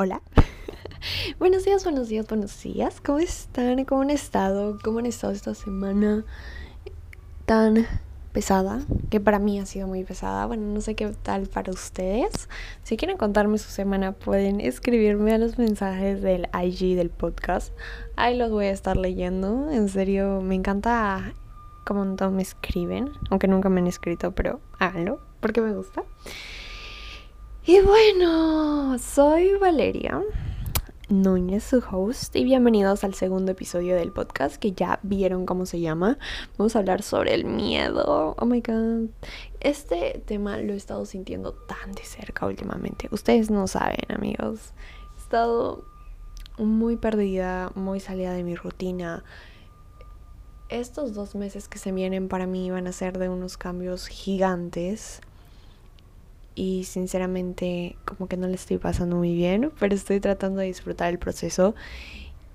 Hola. buenos días, buenos días, buenos días. ¿Cómo están? ¿Cómo han estado? ¿Cómo han estado esta semana tan pesada? Que para mí ha sido muy pesada. Bueno, no sé qué tal para ustedes. Si quieren contarme su semana, pueden escribirme a los mensajes del IG del podcast. Ahí los voy a estar leyendo. En serio, me encanta cómo me escriben. Aunque nunca me han escrito, pero háganlo porque me gusta. Y bueno, soy Valeria Núñez, su host, y bienvenidos al segundo episodio del podcast que ya vieron cómo se llama. Vamos a hablar sobre el miedo. Oh my god. Este tema lo he estado sintiendo tan de cerca últimamente. Ustedes no saben, amigos. He estado muy perdida, muy salida de mi rutina. Estos dos meses que se vienen para mí van a ser de unos cambios gigantes y sinceramente como que no le estoy pasando muy bien, pero estoy tratando de disfrutar el proceso.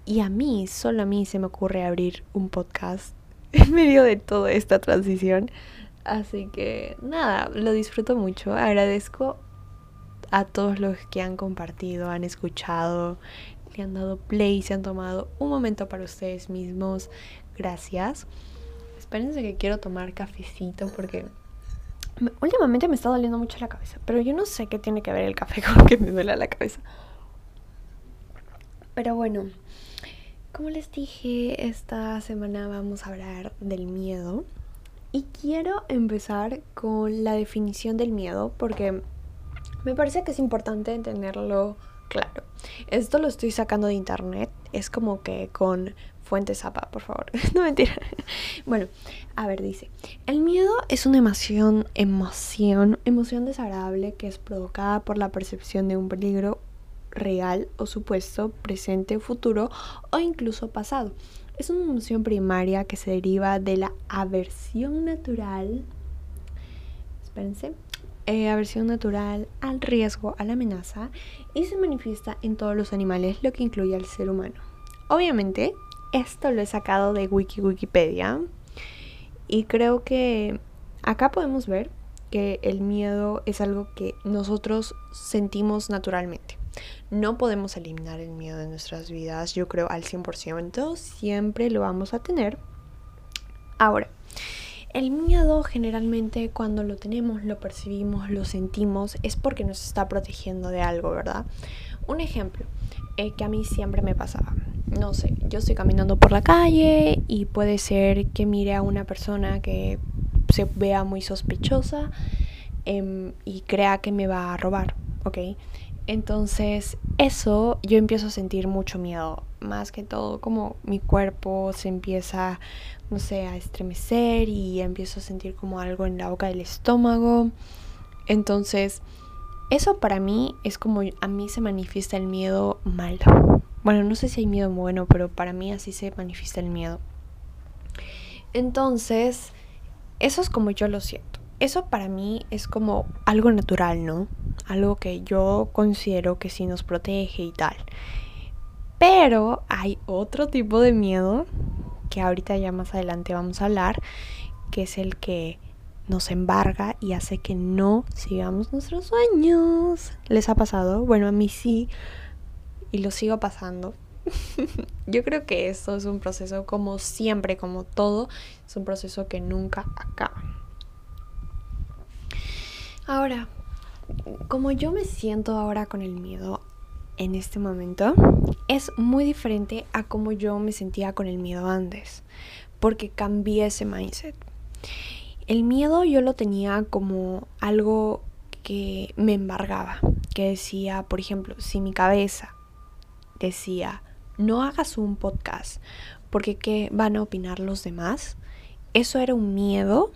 Y a mí, solo a mí se me ocurre abrir un podcast en medio de toda esta transición. Así que nada, lo disfruto mucho. Agradezco a todos los que han compartido, han escuchado, le han dado play, se han tomado un momento para ustedes mismos. Gracias. Espérense que quiero tomar cafecito porque Últimamente me está doliendo mucho la cabeza, pero yo no sé qué tiene que ver el café con que me duele la cabeza. Pero bueno, como les dije, esta semana vamos a hablar del miedo. Y quiero empezar con la definición del miedo porque me parece que es importante tenerlo claro. Esto lo estoy sacando de internet. Es como que con Fuente Zapa, por favor. no mentira. bueno, a ver, dice. El miedo es una emoción, emoción, emoción desagradable que es provocada por la percepción de un peligro real o supuesto, presente, futuro o incluso pasado. Es una emoción primaria que se deriva de la aversión natural. Espérense. Eh, aversión natural al riesgo, a la amenaza y se manifiesta en todos los animales, lo que incluye al ser humano. Obviamente, esto lo he sacado de Wiki Wikipedia y creo que acá podemos ver que el miedo es algo que nosotros sentimos naturalmente. No podemos eliminar el miedo de nuestras vidas, yo creo al 100%, siempre lo vamos a tener. Ahora, el miedo generalmente cuando lo tenemos, lo percibimos, lo sentimos, es porque nos está protegiendo de algo, ¿verdad? Un ejemplo eh, que a mí siempre me pasaba no sé, yo estoy caminando por la calle y puede ser que mire a una persona que se vea muy sospechosa em, y crea que me va a robar, ¿ok? Entonces eso yo empiezo a sentir mucho miedo, más que todo como mi cuerpo se empieza, no sé, a estremecer y empiezo a sentir como algo en la boca del estómago. Entonces eso para mí es como a mí se manifiesta el miedo malo. Bueno, no sé si hay miedo bueno, pero para mí así se manifiesta el miedo. Entonces, eso es como yo lo siento. Eso para mí es como algo natural, ¿no? Algo que yo considero que sí nos protege y tal. Pero hay otro tipo de miedo que ahorita ya más adelante vamos a hablar, que es el que nos embarga y hace que no sigamos nuestros sueños. ¿Les ha pasado? Bueno, a mí sí, y lo sigo pasando. Yo creo que esto es un proceso como siempre, como todo, es un proceso que nunca acaba. Ahora, como yo me siento ahora con el miedo en este momento, es muy diferente a como yo me sentía con el miedo antes, porque cambié ese mindset. El miedo yo lo tenía como algo que me embargaba, que decía, por ejemplo, si mi cabeza decía, no hagas un podcast porque qué van a opinar los demás. Eso era un miedo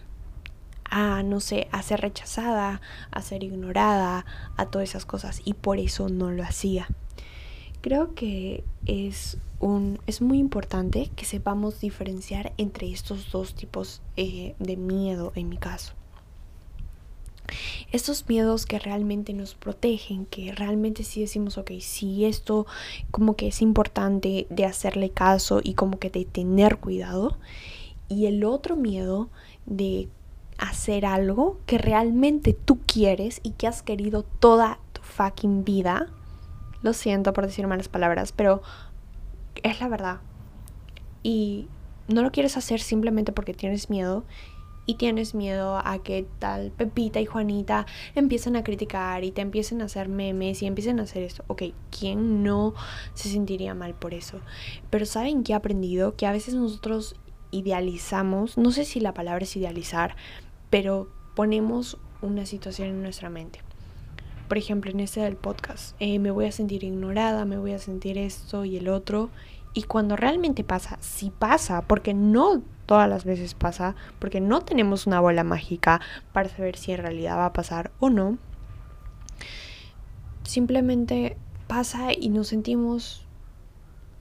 a, no sé, a ser rechazada, a ser ignorada, a todas esas cosas y por eso no lo hacía. Creo que es, un, es muy importante que sepamos diferenciar entre estos dos tipos eh, de miedo en mi caso. Estos miedos que realmente nos protegen, que realmente sí decimos, ok, sí, esto como que es importante de hacerle caso y como que de tener cuidado. Y el otro miedo de hacer algo que realmente tú quieres y que has querido toda tu fucking vida. Lo siento por decir malas palabras, pero es la verdad. Y no lo quieres hacer simplemente porque tienes miedo y tienes miedo a que tal Pepita y Juanita empiecen a criticar y te empiecen a hacer memes y empiecen a hacer esto. Ok, ¿quién no se sentiría mal por eso? Pero ¿saben qué he aprendido? Que a veces nosotros idealizamos, no sé si la palabra es idealizar, pero ponemos una situación en nuestra mente. Por ejemplo, en este del podcast, eh, me voy a sentir ignorada, me voy a sentir esto y el otro. Y cuando realmente pasa, si pasa, porque no todas las veces pasa, porque no tenemos una bola mágica para saber si en realidad va a pasar o no. Simplemente pasa y nos sentimos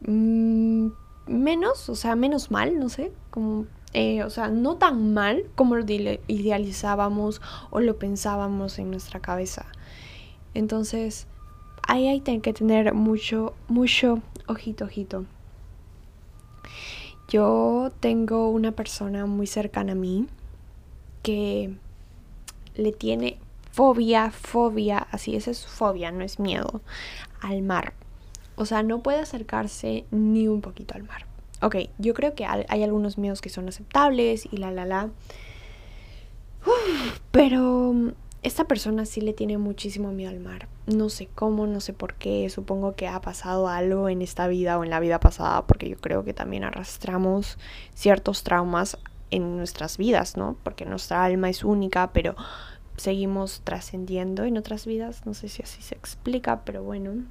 mm, menos, o sea, menos mal, no sé, como, eh, o sea, no tan mal como lo idealizábamos o lo pensábamos en nuestra cabeza. Entonces, ahí hay que tener mucho, mucho ojito, ojito. Yo tengo una persona muy cercana a mí que le tiene fobia, fobia, así esa es fobia, no es miedo, al mar. O sea, no puede acercarse ni un poquito al mar. Ok, yo creo que hay algunos miedos que son aceptables y la, la, la. pero esta persona sí le tiene muchísimo miedo al mar. No sé cómo, no sé por qué. Supongo que ha pasado algo en esta vida o en la vida pasada, porque yo creo que también arrastramos ciertos traumas en nuestras vidas, ¿no? Porque nuestra alma es única, pero seguimos trascendiendo en otras vidas. No sé si así se explica, pero bueno.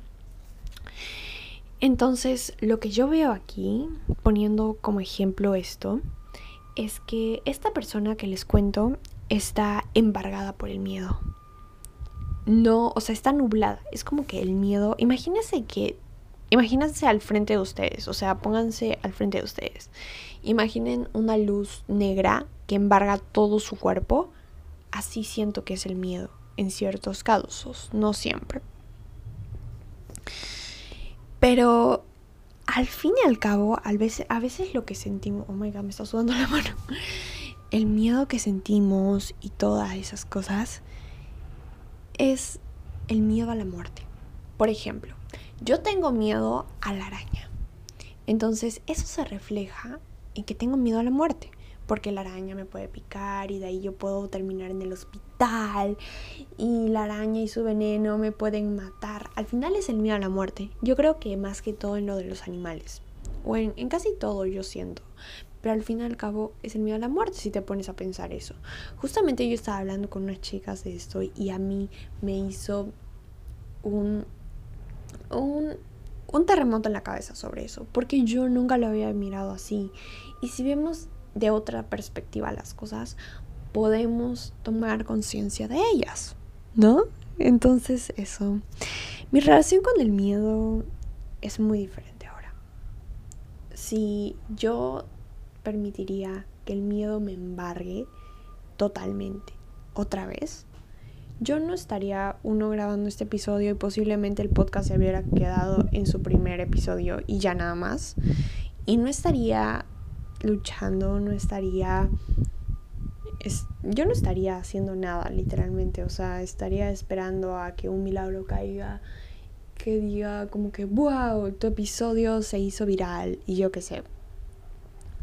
Entonces, lo que yo veo aquí, poniendo como ejemplo esto, es que esta persona que les cuento está embargada por el miedo. No, o sea, está nublada. Es como que el miedo, imagínense que, imagínense al frente de ustedes, o sea, pónganse al frente de ustedes. Imaginen una luz negra que embarga todo su cuerpo. Así siento que es el miedo, en ciertos casos, no siempre. Pero al fin y al cabo, a veces, a veces lo que sentimos, oh my god, me está sudando la mano el miedo que sentimos y todas esas cosas es el miedo a la muerte. Por ejemplo, yo tengo miedo a la araña. Entonces eso se refleja en que tengo miedo a la muerte. Porque la araña me puede picar y de ahí yo puedo terminar en el hospital. Y la araña y su veneno me pueden matar. Al final es el miedo a la muerte. Yo creo que más que todo en lo de los animales. O en, casi todo yo siento. Pero al fin y al cabo es el miedo a la muerte si te pones a pensar eso. Justamente yo estaba hablando con unas chicas de esto y a mí me hizo un, un, un terremoto en la cabeza sobre eso. Porque yo nunca lo había mirado así. Y si vemos de otra perspectiva las cosas, podemos tomar conciencia de ellas, ¿no? Entonces eso. Mi relación con el miedo es muy diferente ahora. Si yo permitiría que el miedo me embargue totalmente otra vez, yo no estaría uno grabando este episodio y posiblemente el podcast se hubiera quedado en su primer episodio y ya nada más. Y no estaría luchando, no estaría... yo no estaría haciendo nada, literalmente. O sea, estaría esperando a que un milagro caiga, que diga como que, wow, tu episodio se hizo viral y yo qué sé.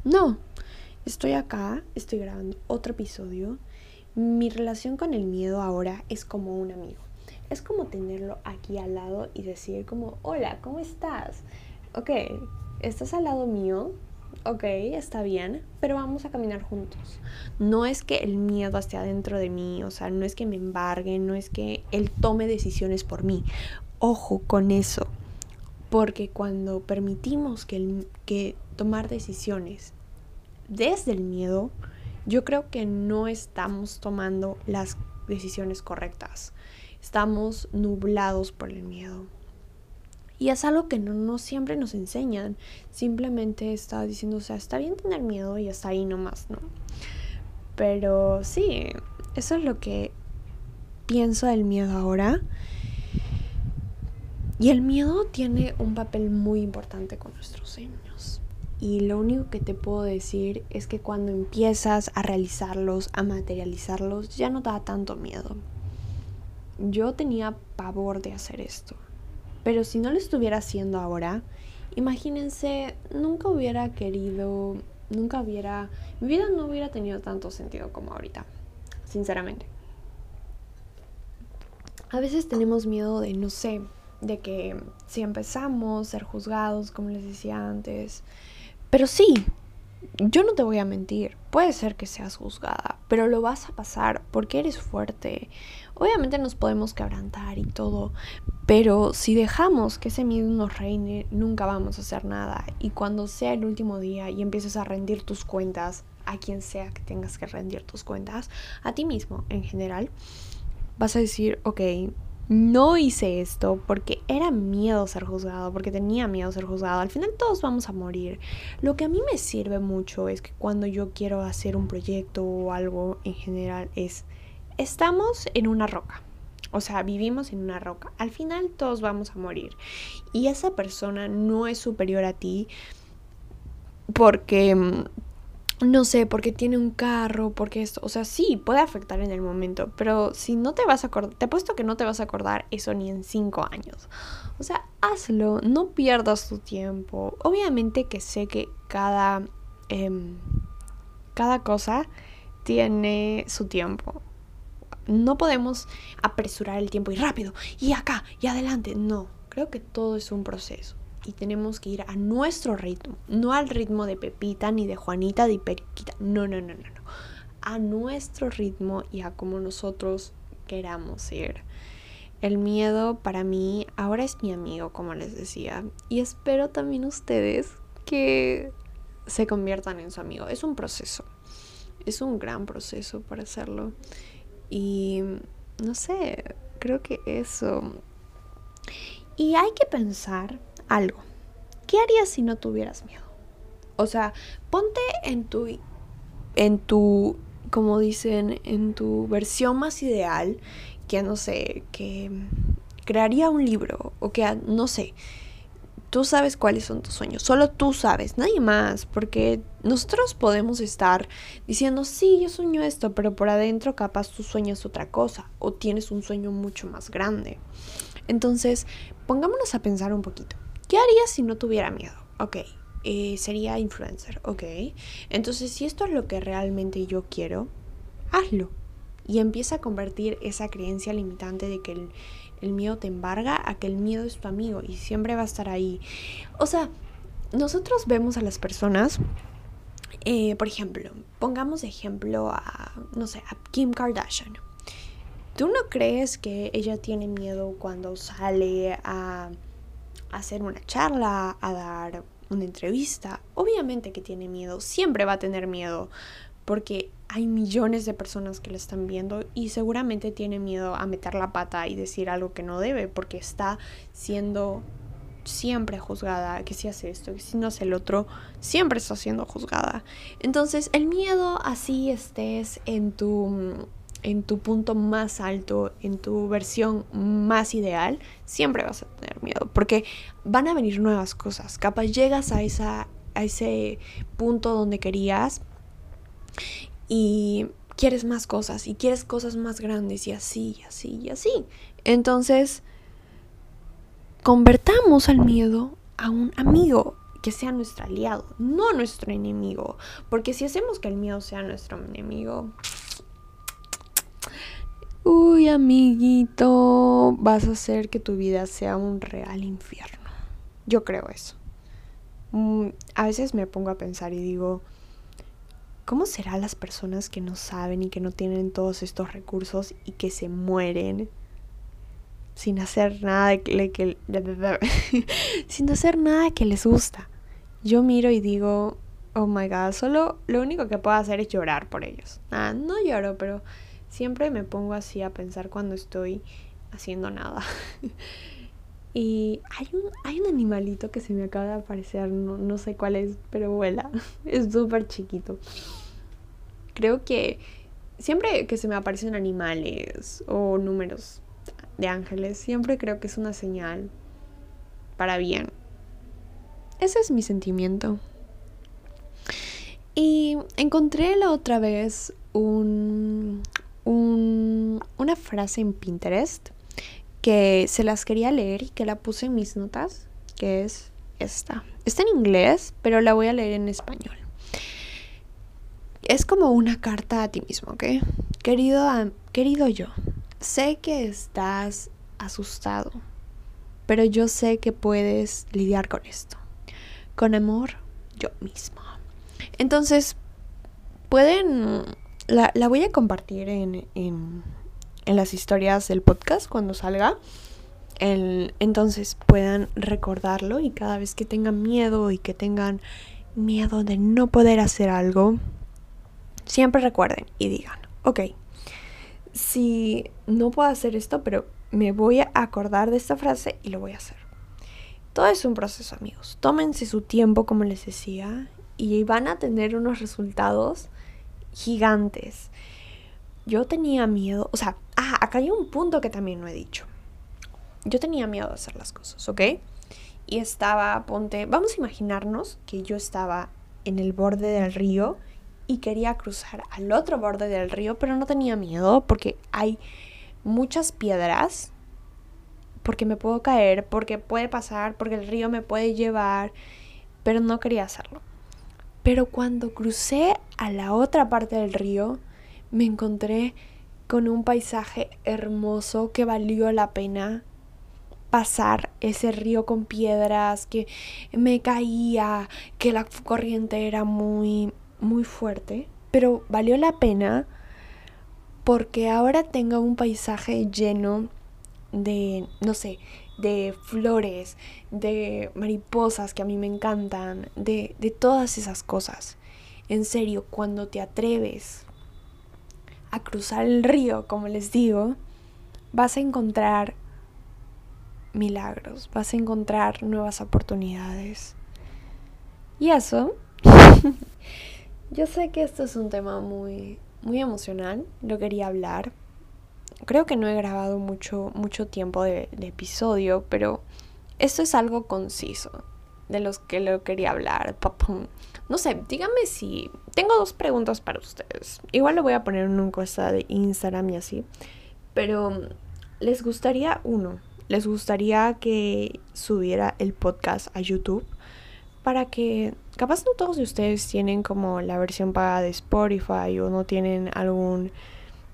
No, estoy acá, estoy grabando otro episodio. Mi relación con el miedo ahora es como un amigo. Es como tenerlo aquí al lado y decir como, hola, ¿cómo estás? Ok, ¿estás al lado mío? Ok, está bien, pero vamos a caminar juntos. No es que el miedo esté adentro de mí, o sea, no es que me embargue, no es que él tome decisiones por mí. Ojo con eso, porque cuando permitimos que, tomar decisiones desde el miedo, yo creo que no estamos tomando las decisiones correctas. Estamos nublados por el miedo. Y es algo que no, no, siempre nos enseñan. Simplemente está diciendo, o sea, está bien tener miedo y hasta ahí nomás, ¿no? Pero sí, eso es lo que pienso del miedo ahora. Y el miedo tiene un papel muy importante con nuestros sueños. Y lo único que te puedo decir es que cuando empiezas a realizarlos, a materializarlos, ya no da tanto miedo. Yo tenía pavor de hacer esto. Pero si no lo estuviera haciendo ahora, imagínense, nunca hubiera querido, nunca hubiera, mi vida no hubiera tenido tanto sentido como ahorita, sinceramente. A veces tenemos miedo de, no sé, de que si empezamos a ser juzgados, como les decía antes. Pero sí, yo no te voy a mentir, puede ser que seas juzgada, pero lo vas a pasar porque eres fuerte. Obviamente nos podemos quebrantar y todo, pero si dejamos que ese miedo nos reine, nunca vamos a hacer nada. Y cuando sea el último día y empieces a rendir tus cuentas, a quien sea que tengas que rendir tus cuentas, a ti mismo en general, vas a decir, ok, no hice esto porque era miedo ser juzgado, porque tenía miedo ser juzgado. Al final todos vamos a morir. Lo que a mí me sirve mucho es que cuando yo quiero hacer un proyecto o algo en general es, estamos en una roca. O sea, vivimos en una roca. Al final todos vamos a morir. Y esa persona no es superior a ti porque mm, no sé, porque tiene un carro, porque esto, o sea, sí, puede afectar en el momento, pero si no te vas a acordar, te apuesto que no te vas a acordar eso ni en cinco años. O sea, hazlo, no pierdas tu tiempo. Obviamente que sé que cada, em, cada cosa tiene su tiempo. No podemos apresurar el tiempo y rápido, y acá, y adelante. No, creo que todo es un proceso y tenemos que ir a nuestro ritmo, no al ritmo de Pepita ni de Juanita de Periquita, no, no, no, no, no, a nuestro ritmo y a como nosotros queramos ir. El miedo para mí ahora es mi amigo, como les decía, y espero también ustedes que se conviertan en su amigo. Es un proceso, es un gran proceso para hacerlo. Y no sé, creo que eso. Y hay que pensar algo. ¿Qué harías si no tuvieras miedo? O sea, ponte en tu, en tu, como dicen, en tu versión más ideal, que no sé, que crearía un libro o que, no sé, tú sabes cuáles son tus sueños, solo tú sabes, nadie más, porque nosotros podemos estar diciendo, sí, yo sueño esto, pero por adentro capaz tu sueño es otra cosa o tienes un sueño mucho más grande. Entonces, pongámonos a pensar un poquito. ¿Qué harías si no tuviera miedo? Ok, eh, sería influencer, ok. Entonces, si esto es lo que realmente yo quiero, hazlo. Y empieza a convertir esa creencia limitante de que el, miedo te embarga a que el miedo es tu amigo y siempre va a estar ahí. O sea, nosotros vemos a las personas, eh, por ejemplo, pongamos ejemplo a, no sé, a Kim Kardashian. ¿Tú no crees que ella tiene miedo cuando sale a hacer una charla, a dar una entrevista. Obviamente que tiene miedo, siempre va a tener miedo, porque hay millones de personas que la están viendo y seguramente tiene miedo a meter la pata y decir algo que no debe, porque está siendo siempre juzgada, que si hace esto, que si no hace el otro, siempre está siendo juzgada. Entonces, el miedo así estés en tu en tu punto más alto, en tu versión más ideal, siempre vas a tener miedo, porque van a venir nuevas cosas. Capaz llegas a, ese punto donde querías y quieres más cosas y quieres cosas más grandes y así, y así, y así. Entonces, convertamos al miedo a un amigo que sea nuestro aliado, no nuestro enemigo, porque si hacemos que el miedo sea nuestro enemigo, uy amiguito, vas a hacer que tu vida sea un real infierno. Yo creo eso. Mm, a veces me pongo a pensar y digo, ¿cómo serán las personas que no saben y que no tienen todos estos recursos y que se mueren sin hacer nada que, sin hacer nada que les gusta? Yo miro y digo, oh my god, solo lo único que puedo hacer es llorar por ellos. Ah, no lloro, pero Siempre me pongo así a pensar cuando estoy haciendo nada. y hay un, hay un animalito que se me acaba de aparecer, no, no sé cuál es, pero vuela. Es súper chiquito. Creo que siempre que se me aparecen animales o números de ángeles, siempre creo que es una señal para bien. Ese es mi sentimiento. Y encontré la otra vez un, una frase en Pinterest que se las quería leer y que la puse en mis notas, que es esta. Está en inglés, pero la voy a leer en español. Es como una carta a ti mismo, ¿ok? Querido, querido yo, sé que estás asustado, pero yo sé que puedes lidiar con esto. Con amor, yo mismo. Entonces, pueden... La, voy a compartir en, en, en, las historias del podcast cuando salga. El, entonces puedan recordarlo y cada vez que tengan miedo y que tengan miedo de no poder hacer algo, siempre recuerden y digan, ok, si no puedo hacer esto, pero me voy a acordar de esta frase y lo voy a hacer. Todo es un proceso, amigos. Tómense su tiempo, como les decía, y van a tener unos resultados gigantes. Yo tenía miedo, o sea, ah, acá hay un punto que también no he dicho. Yo tenía miedo de hacer las cosas, ¿ok? Y estaba, ponte, vamos a imaginarnos que yo estaba en el borde del río y quería cruzar al otro borde del río, pero no tenía miedo porque hay muchas piedras, porque me puedo caer, porque puede pasar, porque el río me puede llevar, pero no quería hacerlo. Pero cuando crucé a la otra parte del río, me encontré con un paisaje hermoso que valió la pena pasar ese río con piedras, que me caía, que la corriente era muy muy fuerte, pero valió la pena porque ahora tengo un paisaje lleno de, no sé, de flores, de mariposas que a mí me encantan, de, de todas esas cosas. En serio, cuando te atreves a cruzar el río, como les digo, vas a encontrar milagros, vas a encontrar nuevas oportunidades. Y eso Yo sé que esto es un tema muy, muy emocional, lo quería hablar. Creo que no he grabado mucho, mucho tiempo de, episodio, pero esto es algo conciso de los que lo quería hablar. No sé, díganme si... Tengo dos preguntas para ustedes. Igual lo voy a poner en una encuesta de Instagram y así. Pero les gustaría, uno, les gustaría que subiera el podcast a YouTube para que capaz no todos de ustedes tienen como la versión pagada de Spotify o no tienen algún,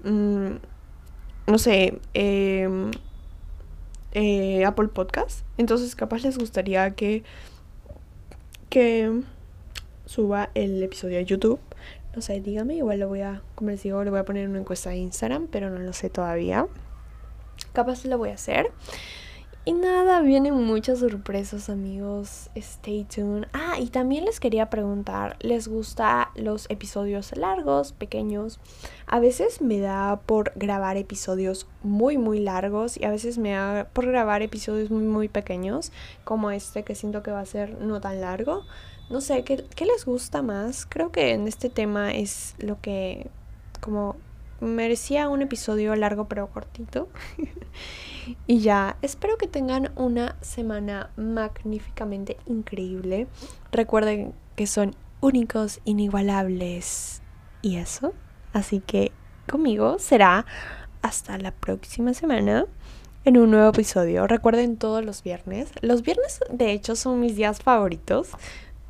mm, no sé, em, eh, Apple Podcast. Entonces capaz les gustaría que, que suba el episodio a YouTube. No sé, dígame, igual lo voy a, como les digo, le voy a poner una encuesta de Instagram, pero no lo sé todavía. Capaz lo voy a hacer. Y nada, vienen muchas sorpresas amigos, stay tuned. Ah, y también les quería preguntar, ¿les gusta los episodios largos, pequeños? A veces me da por grabar episodios muy, muy largos y a veces me da por grabar episodios muy, muy pequeños, como este que siento que va a ser no tan largo. No sé, ¿qué, qué les gusta más? Creo que en este tema es lo que como merecía un episodio largo pero cortito. y ya, espero que tengan una semana magníficamente increíble. Recuerden que son únicos, inigualables y eso. Así que conmigo será hasta la próxima semana en un nuevo episodio. Recuerden todos los viernes. Los viernes de hecho son mis días favoritos,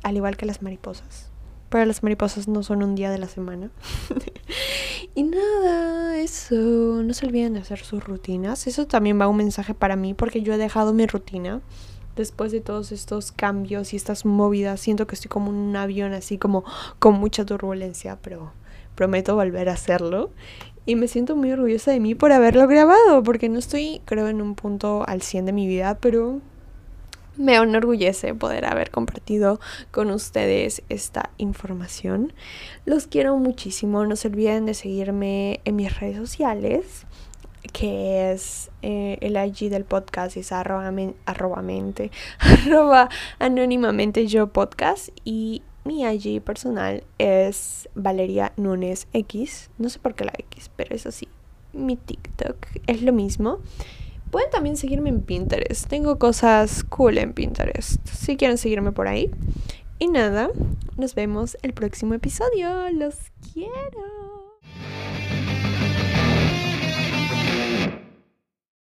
al igual que las mariposas. Pero las mariposas no son un día de la semana. y nada, eso. No se olviden de hacer sus rutinas. Eso también va un mensaje para mí porque yo he dejado mi rutina. Después de todos estos cambios y estas movidas, siento que estoy como un avión así como con mucha turbulencia, pero prometo volver a hacerlo. Y me siento muy orgullosa de mí por haberlo grabado, porque no estoy, creo, en un punto al 100 de mi vida, pero me enorgullece poder haber compartido con ustedes esta información. Los quiero muchísimo. No se olviden de seguirme en mis redes sociales que es eh, el IG del podcast es arroba, arroba anónimamente yo podcast y mi IG personal es Valeria Nunes X no sé por qué la X pero eso sí mi TikTok es lo mismo Pueden también seguirme en Pinterest. Tengo cosas cool en Pinterest. Si quieren seguirme por ahí. Y nada, nos vemos el próximo episodio. Los quiero.